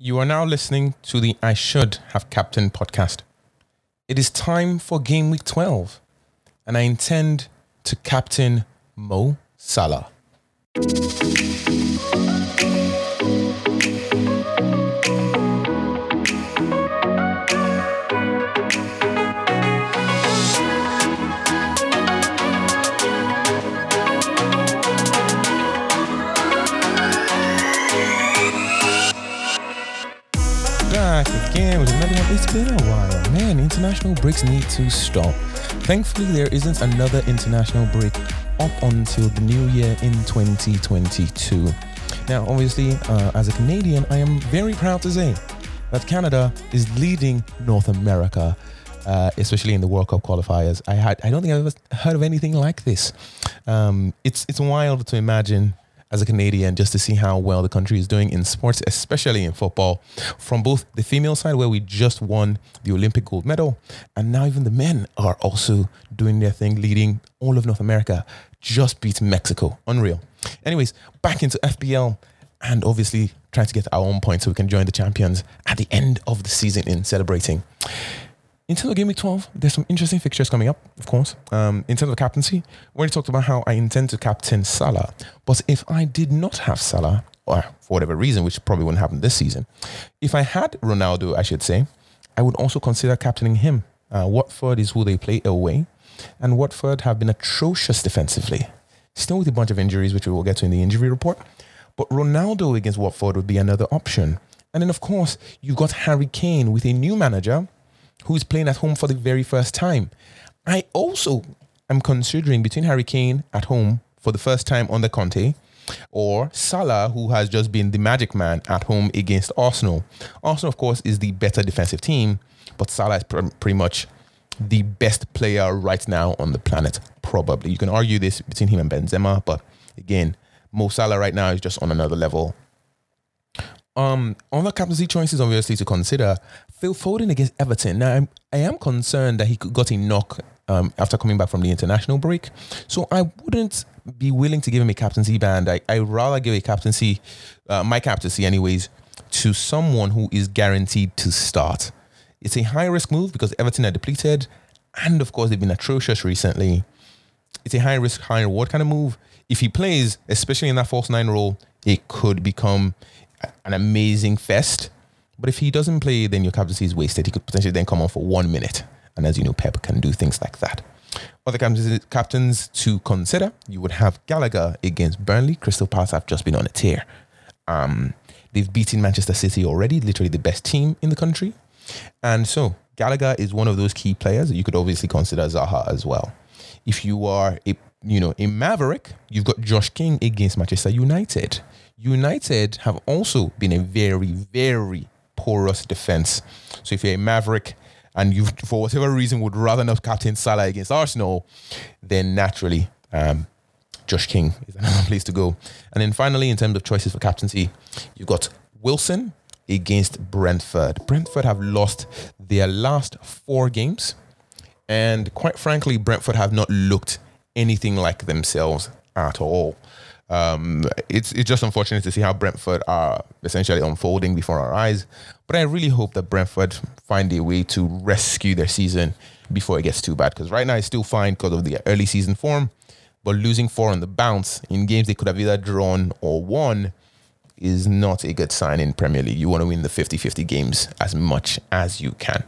You are now listening to the I Should Have Captain podcast. It is time for game week 12, and I intend to captain Mo Salah. Been a while. Man, international breaks need to stop. Thankfully, there isn't another international break up until the new year in 2022. Now, obviously, uh, as a Canadian, I am very proud to say that Canada is leading North America. Uh, especially in the World Cup qualifiers, I had I don't think I've ever heard of anything like this. Um, it's it's wild to imagine as a Canadian just to see how well the country is doing in sports, especially in football, from both the female side, where we just won the Olympic gold medal, and now even the men are also doing their thing, leading all of North America, just beat Mexico. Unreal. Anyways, back into FPL and obviously trying to get our own points so we can join the champions at the end of the season in celebrating. Of Game Week 12, there's some interesting fixtures coming up, of course. Um, in terms of captaincy, we already talked about how I intend to captain Salah. But if I did not have Salah, or for whatever reason, which probably wouldn't happen this season, if I had Ronaldo, I should say, I would also consider captaining him. Uh, Watford is who they play away, and Watford have been atrocious defensively. Still with a bunch of injuries, which we will get to in the injury report. But Ronaldo against Watford would be another option. And then, of course, you've got Harry Kane with a new manager who's playing at home for the very first time. I also am considering between Harry Kane at home for the first time under Conte or Salah, who has just been the magic man at home against Arsenal. Arsenal, of course, is the better defensive team, but Salah is pr- pretty much the best player right now on the planet, probably. You can argue this between him and Benzema, but again, Mo Salah right now is just on another level. Um, other captaincy choices, obviously, to consider. Phil Foden against Everton. Now, I'm, I am concerned that he got a knock um, after coming back from the international break. So I wouldn't be willing to give him a captaincy band. I, I'd rather give a captaincy, uh, my captaincy, anyways, to someone who is guaranteed to start. It's a high risk move because Everton are depleted. And of course, they've been atrocious recently. It's a high risk, high reward kind of move. If he plays, especially in that false nine role, it could become an amazing fest. But if he doesn't play, then your captaincy is wasted. He could potentially then come on for one minute. And as you know, Pep can do things like that. Other captains to consider, you would have Gallagher against Burnley. Crystal Palace have just been on a tear. Um, they've beaten Manchester City already, literally the best team in the country. And so Gallagher is one of those key players. You could obviously consider Zaha as well. If you are a you know a Maverick, you've got Josh King against Manchester United. United have also been a very, very porous defense. So if you're a Maverick and you, for whatever reason, would rather not captain Salah against Arsenal, then naturally, um, Josh King is another place to go. And then finally, in terms of choices for captaincy, you've got Wilson against Brentford. Brentford have lost their last four games. And quite frankly, Brentford have not looked anything like themselves at all. Um, it's it's just unfortunate to see how Brentford are essentially unfolding before our eyes. But I really hope that Brentford find a way to rescue their season before it gets too bad. Because right now it's still fine because of the early season form, but losing four on the bounce in games they could have either drawn or won is not a good sign in Premier League. You want to win the 50-50 games as much as you can.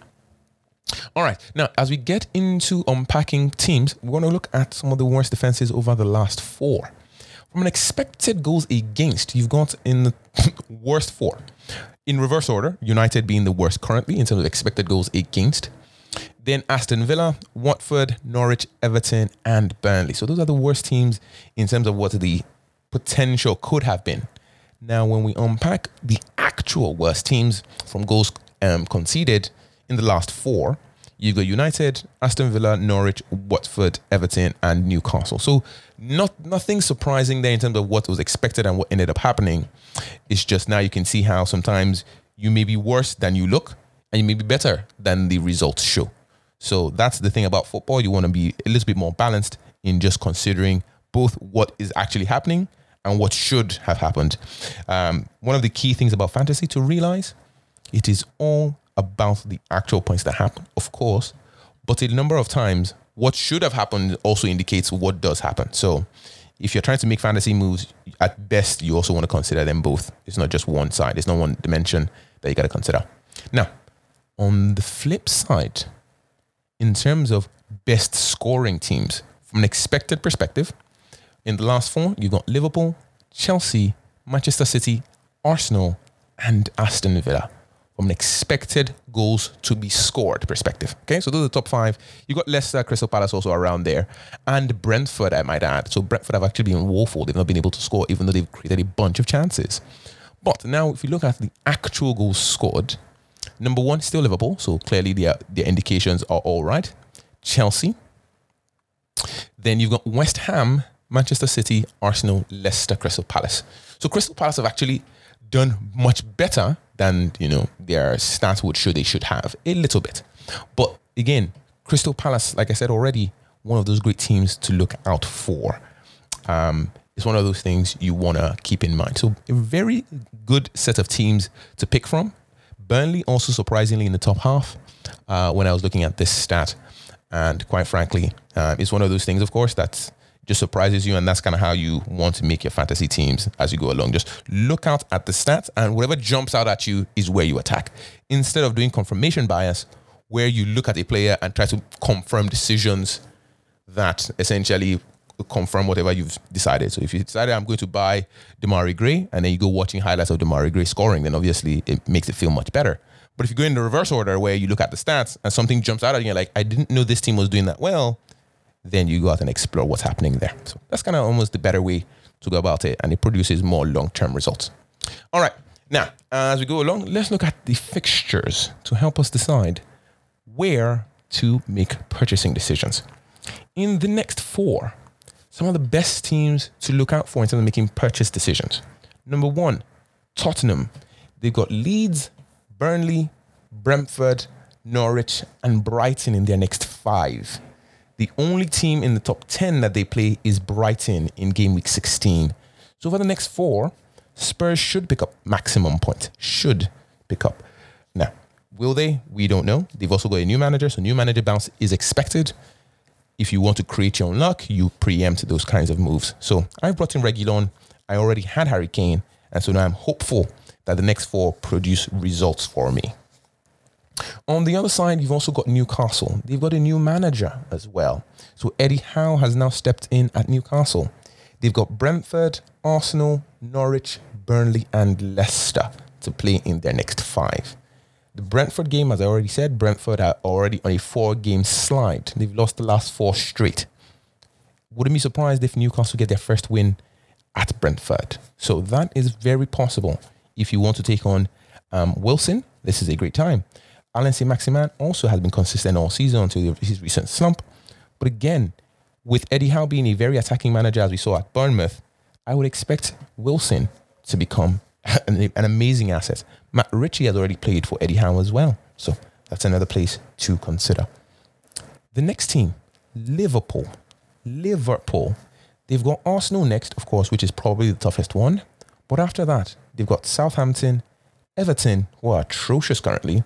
All right. Now, as we get into unpacking teams, we're going to look at some of the worst defenses over the last four. From an expected goals against, you've got in the worst four. In reverse order, United being the worst currently in terms of expected goals against. Then Aston Villa, Watford, Norwich, Everton, and Burnley. So those are the worst teams in terms of what the potential could have been. Now, when we unpack the actual worst teams from goals um, conceded in the last four, You've got United, Aston Villa, Norwich, Watford, Everton, and Newcastle. So not nothing surprising there in terms of what was expected and what ended up happening. It's just now you can see how sometimes you may be worse than you look, and you may be better than the results show. So that's the thing about football. You want to be a little bit more balanced in just considering both what is actually happening and what should have happened. Um, one of the key things about fantasy to realize it is all about the actual points that happen, of course, but a number of times what should have happened also indicates what does happen. So if you're trying to make fantasy moves, at best, you also want to consider them both. It's not just one side, it's not one dimension that you got to consider. Now, on the flip side, in terms of best scoring teams, from an expected perspective, in the last four, you've got Liverpool, Chelsea, Manchester City, Arsenal, and Aston Villa from an expected goals to be scored perspective. Okay, so those are the top five. You've got Leicester, Crystal Palace also around there, and Brentford, I might add. So Brentford have actually been woeful. They've not been able to score, even though they've created a bunch of chances. But now, if you look at the actual goals scored, number one, still Liverpool. So clearly, their, their indications are all right. Chelsea. Then you've got West Ham, Manchester City, Arsenal, Leicester, Crystal Palace. So Crystal Palace have actually done much better than you know their stats would show they should have a little bit. But again, Crystal Palace, like I said already, one of those great teams to look out for. Um, it's one of those things you want to keep in mind. So a very good set of teams to pick from. Burnley also surprisingly in the top half uh, when I was looking at this stat. And quite frankly, uh, it's one of those things, of course, that's just surprises you, and that's kind of how you want to make your fantasy teams as you go along. Just look out at the stats, and whatever jumps out at you is where you attack. Instead of doing confirmation bias, where you look at a player and try to confirm decisions that essentially confirm whatever you've decided. So if you decided I'm going to buy Demarai Gray, and then you go watching highlights of Demarai Gray scoring, then obviously it makes it feel much better. But if you go in the reverse order where you look at the stats and something jumps out at you, like, I didn't know this team was doing that well, then you go out and explore what's happening there. So that's kind of almost the better way to go about it, and it produces more long term results. All right, now as we go along, let's look at the fixtures to help us decide where to make purchasing decisions. In the next four, some of the best teams to look out for in terms of making purchase decisions. Number one, Tottenham. They've got Leeds, Burnley, Brentford, Norwich, and Brighton in their next five. The only team in the top 10 that they play is Brighton in game week 16. So for the next four, Spurs should pick up maximum points. Should pick up. Now, will they? We don't know. They've also got a new manager, so new manager bounce is expected. If you want to create your own luck, you preempt those kinds of moves. So I've brought in Reguilon. I already had Harry Kane, and so now I'm hopeful that the next four produce results for me. On the other side, you've also got Newcastle. They've got a new manager as well. So Eddie Howe has now stepped in at Newcastle. They've got Brentford, Arsenal, Norwich, Burnley, and Leicester to play in their next five. The Brentford game, as I already said, Brentford are already on a four game slide. They've lost the last four straight. Wouldn't be surprised if Newcastle get their first win at Brentford. So that is very possible. If you want to take on um, Wilson, this is a great time. Allan Saint-Maximin also has been consistent all season until his recent slump. But again, with Eddie Howe being a very attacking manager, as we saw at Bournemouth, I would expect Wilson to become an, an amazing asset. Matt Ritchie has already played for Eddie Howe as well. So that's another place to consider. The next team, Liverpool. Liverpool. They've got Arsenal next, of course, which is probably the toughest one. But after that, they've got Southampton, Everton, who are atrocious currently,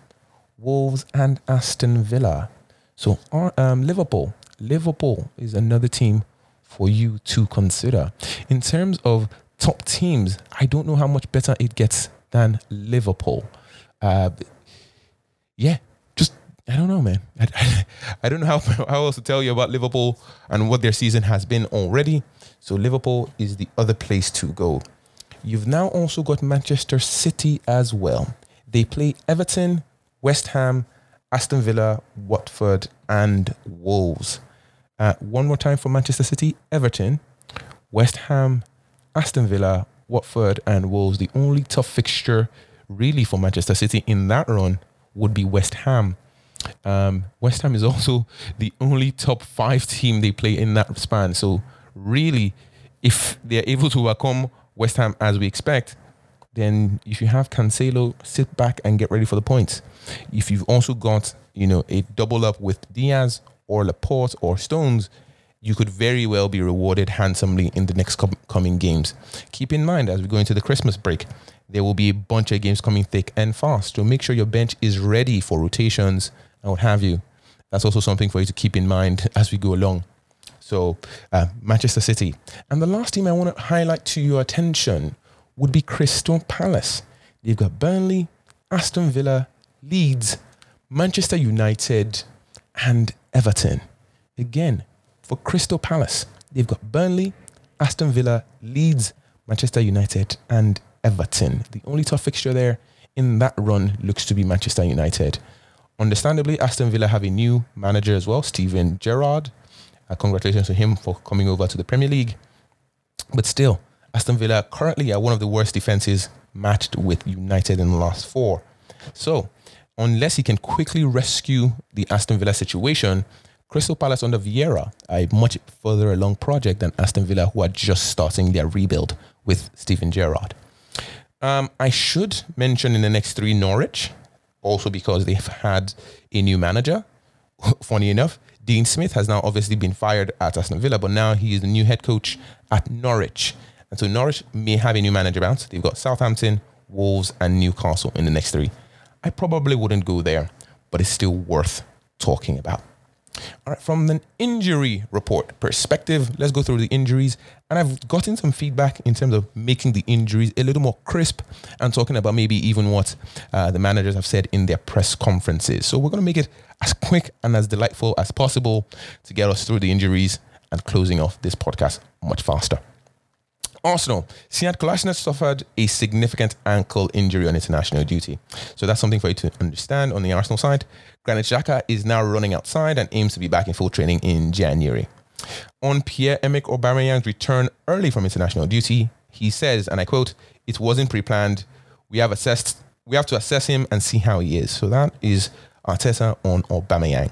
Wolves, and Aston Villa. So um, Liverpool, Liverpool is another team for you to consider. In terms of top teams, I don't know how much better it gets than Liverpool. Uh, yeah, just I don't know, man. I, I, I don't know how, how else to tell you about Liverpool and what their season has been already. So Liverpool is the other place to go. You've now also got Manchester City as well. They play Everton, West Ham, Aston Villa, Watford, and Wolves. Uh, one more time for Manchester City, Everton, West Ham, Aston Villa, Watford, and Wolves. The only tough fixture really for Manchester City in that run would be West Ham. Um, West Ham is also the only top five team they play in that span. So, really, if they're able to overcome West Ham as we expect, then if you have Cancelo, sit back and get ready for the points. If you've also got, you know, a double up with Dias or Laporte or Stones, you could very well be rewarded handsomely in the next com- coming games. Keep in mind as we go into the Christmas break, there will be a bunch of games coming thick and fast. So make sure your bench is ready for rotations and what have you. That's also something for you to keep in mind as we go along. So, uh, Manchester City. And the last team I want to highlight to your attention would be Crystal Palace. They've got Burnley, Aston Villa, Leeds, Manchester United, and Everton. Again, for Crystal Palace, they've got Burnley, Aston Villa, Leeds, Manchester United, and Everton. The only tough fixture there in that run looks to be Manchester United. Understandably, Aston Villa have a new manager as well, Steven Gerrard. Uh, congratulations to him for coming over to the Premier League. But still, Aston Villa currently are one of the worst defenses matched with United in the last four. So, unless he can quickly rescue the Aston Villa situation, Crystal Palace under Vieira are a much further along project than Aston Villa, who are just starting their rebuild with Steven Gerrard. Um, I should mention in the next three Norwich, also because they've had a new manager. Funny enough, Dean Smith has now obviously been fired at Aston Villa, but now he is the new head coach at Norwich. And so Norwich may have a new manager bounce. They've got Southampton, Wolves, and Newcastle in the next three. I probably wouldn't go there, but it's still worth talking about. All right, from an injury report perspective, let's go through the injuries. And I've gotten some feedback in terms of making the injuries a little more crisp and talking about maybe even what uh, the managers have said in their press conferences. So we're going to make it as quick and as delightful as possible to get us through the injuries and closing off this podcast much faster. Arsenal, Sead Kolasinac suffered a significant ankle injury on international duty. So that's something for you to understand on the Arsenal side. Granit Xhaka is now running outside and aims to be back in full training in January. On Pierre-Emerick Aubameyang's return early from international duty, he says, and I quote, "It wasn't pre-planned. We have assessed. We have to assess him and see how he is." So that is Arteta on Aubameyang.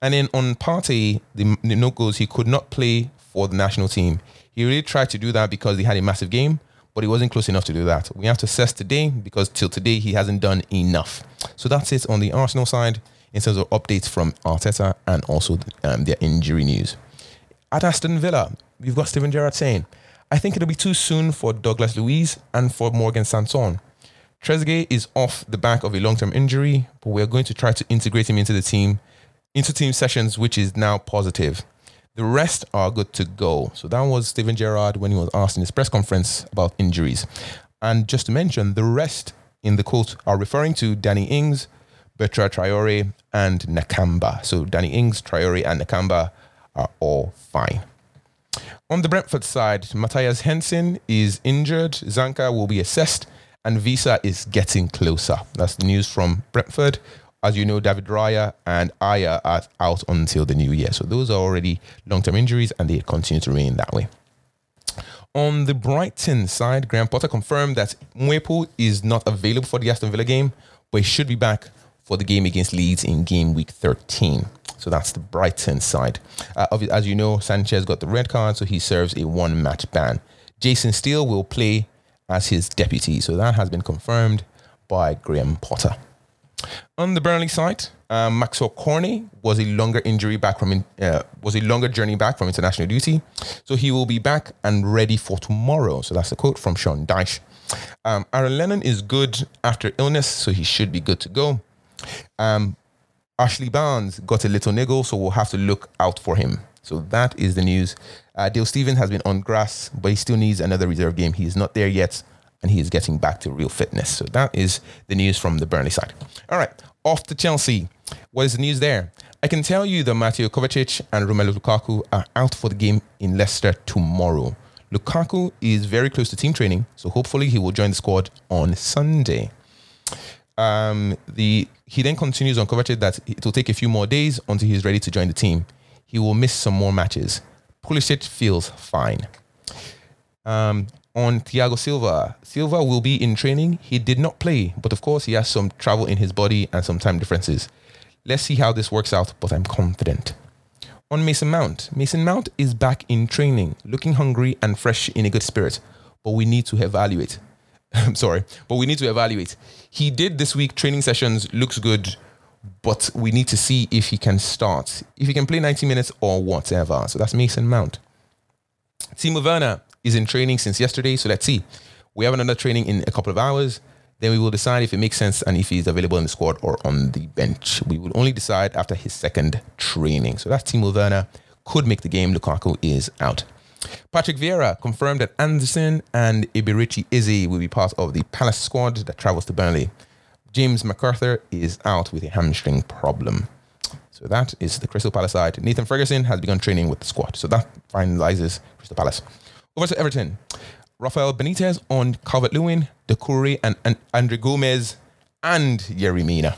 And then on Partey, the, the note goes he could not play for the national team. He really tried to do that because he had a massive game, but he wasn't close enough to do that. We have to assess today because till today he hasn't done enough. So that's it on the Arsenal side in terms of updates from Arteta and also um, their injury news. At Aston Villa, we've got Steven Gerrard saying, I think it'll be too soon for Douglas Luiz and for Morgan Sanson. Trezeguet is off the back of a long-term injury, but we're going to try to integrate him into the team, into team sessions, which is now positive. The rest are good to go. So that was Steven Gerrard when he was asked in his press conference about injuries. And just to mention, the rest in the quote are referring to Danny Ings, Bertrand Traore, and Nakamba. So Danny Ings, Traore, and Nakamba are all fine. On the Brentford side, Matthias Hansen is injured. Zanka will be assessed, and Wissa is getting closer. That's the news from Brentford as you know, David Raya and Ajer are out until the new year. So those are already long term injuries and they continue to remain that way. On the Brighton side, Graham Potter confirmed that Mwepu is not available for the Aston Villa game, but he should be back for the game against Leeds in game week 13. So that's the Brighton side. Uh, as you know, Sanchez got the red card, so he serves a one match ban. Jason Steele will play as his deputy. So that has been confirmed by Graham Potter. On the Burnley side, um, Maxwell Cornet was a longer injury back from uh, was a longer journey back from international duty, so he will be back and ready for tomorrow. So that's a quote from Sean Dyche. Um, Aaron Lennon is good after illness, so he should be good to go. Um, Ashley Barnes got a little niggle, so we'll have to look out for him. So that is the news. Uh, Dale Stephens has been on grass, but he still needs another reserve game. He is not there yet and he is getting back to real fitness. So that is the news from the Burnley side. All right, off to Chelsea. What is the news there? I can tell you that Mateo Kovacic and Romelu Lukaku are out for the game in Leicester tomorrow. Lukaku is very close to team training, so hopefully he will join the squad on Sunday. Um, the he then continues on Kovacic that it will take a few more days until he's ready to join the team. He will miss some more matches. Pulisic feels fine. Um, on Thiago Silva. Silva will be in training. He did not play, but of course, he has some travel in his body and some time differences. Let's see how this works out, but I'm confident. On Mason Mount, Mason Mount is back in training, looking hungry and fresh in a good spirit, but we need to evaluate. I'm sorry, but we need to evaluate. He did this week training sessions, looks good, but we need to see if he can start, if he can play 90 minutes or whatever. So that's Mason Mount. Timo Werner is in training since yesterday, so let's see. We have another training in a couple of hours. Then we will decide if it makes sense and if he's available in the squad or on the bench. We will only decide after his second training. So that's Timo Werner. Could make the game. Lukaku is out. Patrick Vieira confirmed that Andersen and Eberechi Eze will be part of the Palace squad that travels to Burnley. James McArthur is out with a hamstring problem. So that is the Crystal Palace side. Nathan Ferguson has begun training with the squad. So that finalizes Crystal Palace. Over to Everton. Rafael Benitez on Calvert Lewin, Doucouré, and, and Andre Gomes, and Yerry Mina.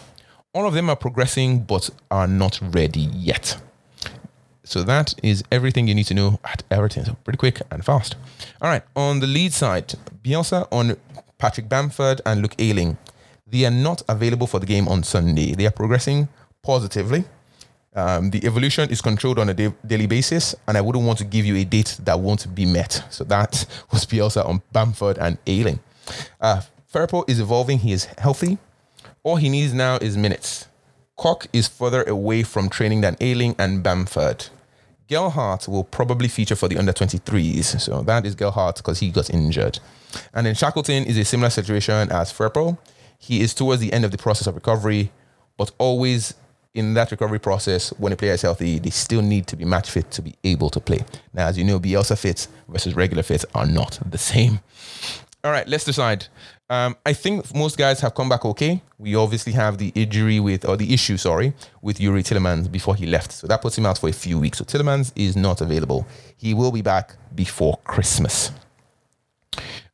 All of them are progressing but are not ready yet. So that is everything you need to know at Everton. So pretty quick and fast. All right, on the lead side, Bielsa on Patrick Bamford and Luke Ayling. They are not available for the game on Sunday. They are progressing positively. Um, the evolution is controlled on a da- daily basis, and I wouldn't want to give you a date that won't be met. So that was Bielsa on Bamford and Ayling. Uh, is evolving. He is healthy. All he needs now is minutes. Koch is further away from training than Ayling and Bamford. Gelhardt will probably feature for the under 23s. So that is Gelhardt because he got injured. And then Shackleton is a similar situation as Firpo. He is towards the end of the process of recovery, but always in that recovery process, when a player is healthy, they still need to be match fit to be able to play. Now, as you know, Bielsa fits versus regular fits are not the same. All right, let's decide. Um, I think most guys have come back okay. We obviously have the injury with, or the issue, sorry, with Youri Tielemans before he left. So that puts him out for a few weeks. So Tielemans is not available. He will be back before Christmas.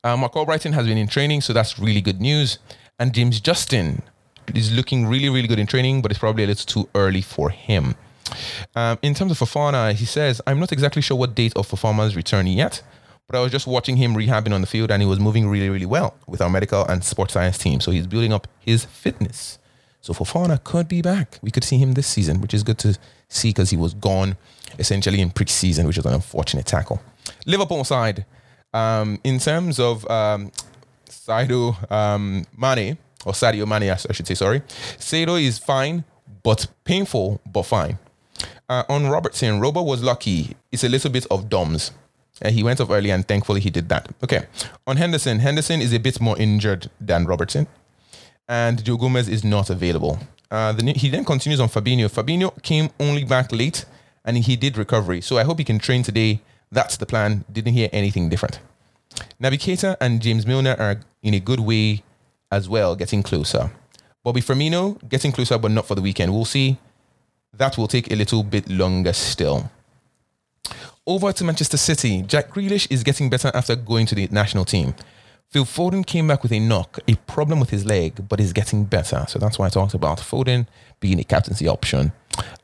Uh, Marc Albrighton has been in training, so that's really good news. And James Justin is looking really, really good in training, but it's probably a little too early for him. Um, in terms of Fofana, he says, I'm not exactly sure what date of Fofana's return yet, but I was just watching him rehabbing on the field and he was moving really, really well with our medical and sports science team. So he's building up his fitness. So Fofana could be back. We could see him this season, which is good to see because he was gone essentially in pre-season, which is an unfortunate tackle. Liverpool side, um, in terms of um, Sadio um, Mane, or Sadio Mane, I should say, sorry. Sadio is fine, but painful, but fine. Uh, on Robertson, Robo was lucky. It's a little bit of DOMS. Uh, he went off early and thankfully he did that. Okay. On Henderson, Henderson is a bit more injured than Robertson. And Joe Gomez is not available. Uh, the, he then continues on Fabinho. Fabinho came only back late and he did recovery. So I hope he can train today. That's the plan. Didn't hear anything different. Keita and James Milner are in a good way as well, getting closer. Bobby Firmino getting closer, but not for the weekend. We'll see. That will take a little bit longer still. Over to Manchester City. Jack Grealish is getting better after going to the national team. Phil Foden came back with a knock, a problem with his leg, but is getting better. So that's why I talked about Foden being a captaincy option.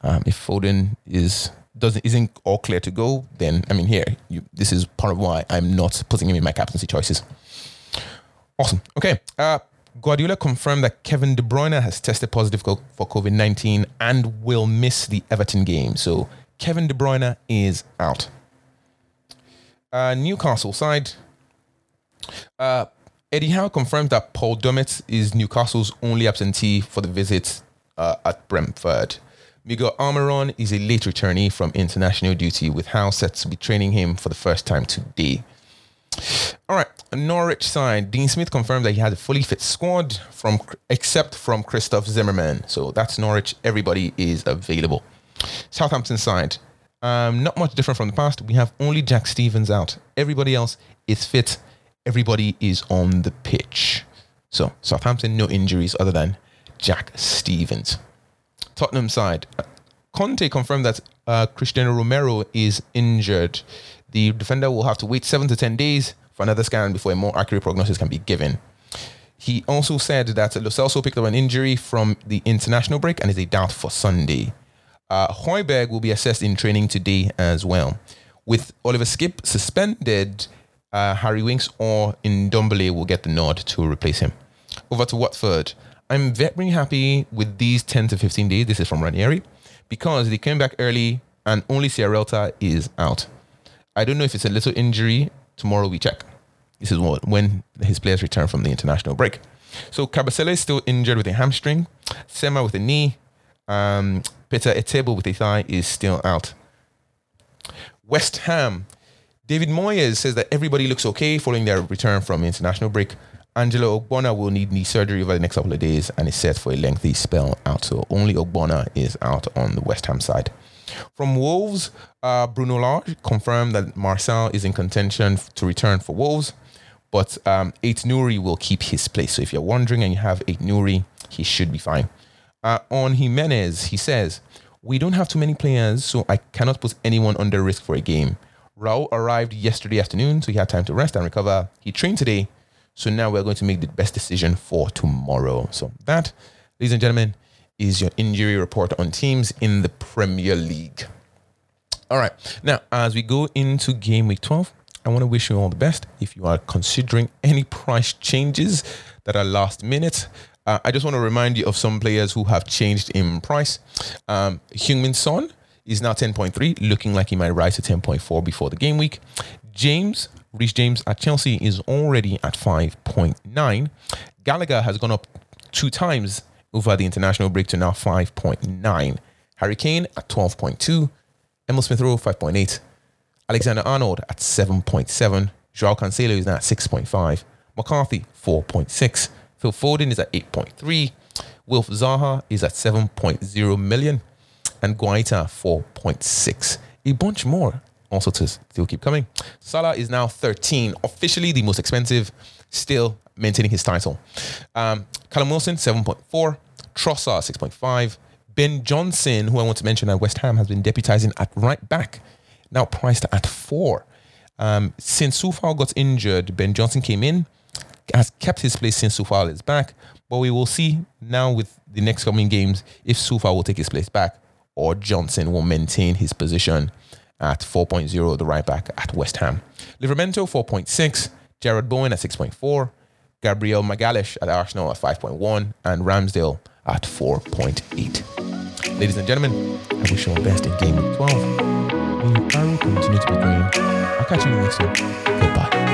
Um, if Foden is doesn't isn't all clear to go, then I mean here, you, this is part of why I'm not putting him in my captaincy choices. Awesome. Okay. Uh, Guardiola confirmed that Kevin De Bruyne has tested positive for COVID 19 and will miss the Everton game. So Kevin De Bruyne is out. Uh, Newcastle side. Uh, Eddie Howe confirmed that Paul Dummett is Newcastle's only absentee for the visit uh, at Brentford. Miguel Almiron is a late returnee from international duty, with Howe set to be training him for the first time today. All right, Norwich side. Dean Smith confirmed that he had a fully fit squad from except from Christoph Zimmermann. So that's Norwich. Everybody is available. Southampton side. Um, not much different from the past. We have only Jack Stephens out. Everybody else is fit. Everybody is on the pitch. So Southampton, no injuries other than Jack Stephens. Tottenham side. Conte confirmed that uh, Cristiano Romero is injured. The defender will have to wait seven to 10 days for another scan before a more accurate prognosis can be given. He also said that Lo Celso picked up an injury from the international break and is a doubt for Sunday. Uh, Højbjerg will be assessed in training today as well. With Oliver Skipp suspended, uh, Harry Winks or Ndombele will get the nod to replace him. Over to Watford. I'm very happy with these 10 to 15 days. This is from Ranieri because they came back early and only Sierralta is out. I don't know if it's a little injury. Tomorrow we check. This is what, when his players return from the international break. So Kabasele is still injured with a hamstring, Sema with a knee, Um, Peter Etebo with a thigh is still out. West Ham. David Moyes says that everybody looks okay following their return from international break. Angelo Ogbonna will need knee surgery over the next couple of days and is set for a lengthy spell out. So only Ogbonna is out on the West Ham side. From Wolves, uh, Bruno Lage confirmed that Marçal is in contention to return for Wolves, but um, Aït-Nouri will keep his place. So if you're wondering and you have Aït-Nouri, he should be fine. Uh, on Jimenez, he says, We don't have too many players, so I cannot put anyone under risk for a game. Raul arrived yesterday afternoon, so he had time to rest and recover. He trained today, so now we're going to make the best decision for tomorrow. So that, ladies and gentlemen, is your injury report on teams in the Premier League. All right. Now, as we go into game week 12, I want to wish you all the best. If you are considering any price changes that are last minute, uh, I just want to remind you of some players who have changed in price. Um, Heung-min Son is now 10.3, looking like he might rise to 10.4 before the game week. James, Reece James at Chelsea is already at 5.9. Gallagher has gone up two times over the international break to now 5.9. Harry Kane at 12.2. Emil Smith Rowe 5.8. Alexander Arnold at 7.7. Joao Cancelo is now at 6.5. McCarthy 4.6. Phil Foden is at 8.3. Wilf Zaha is at 7.0 million. And Guaita 4.6. A bunch more also to still keep coming. Salah is now 13, officially the most expensive, still maintaining his title. Um, Callum Wilson, 7.4. Trossard, 6.5. Ben Johnson, who I want to mention at West Ham, has been deputizing at right back, now priced at 4. Um, since Coufal got injured, Ben Johnson came in, has kept his place since Coufal is back. But we will see now with the next coming games if Coufal will take his place back or Johnson will maintain his position at 4.0, the right back at West Ham. Livramento, 4.6. Jarrod Bowen at 6.4. Gabriel Magalhaes at Arsenal at 5.1. And Ramsdale at 4.8. Ladies and gentlemen, I wish you all the best in game 12. May your arrow continue to be green. I'll catch you next time. Goodbye.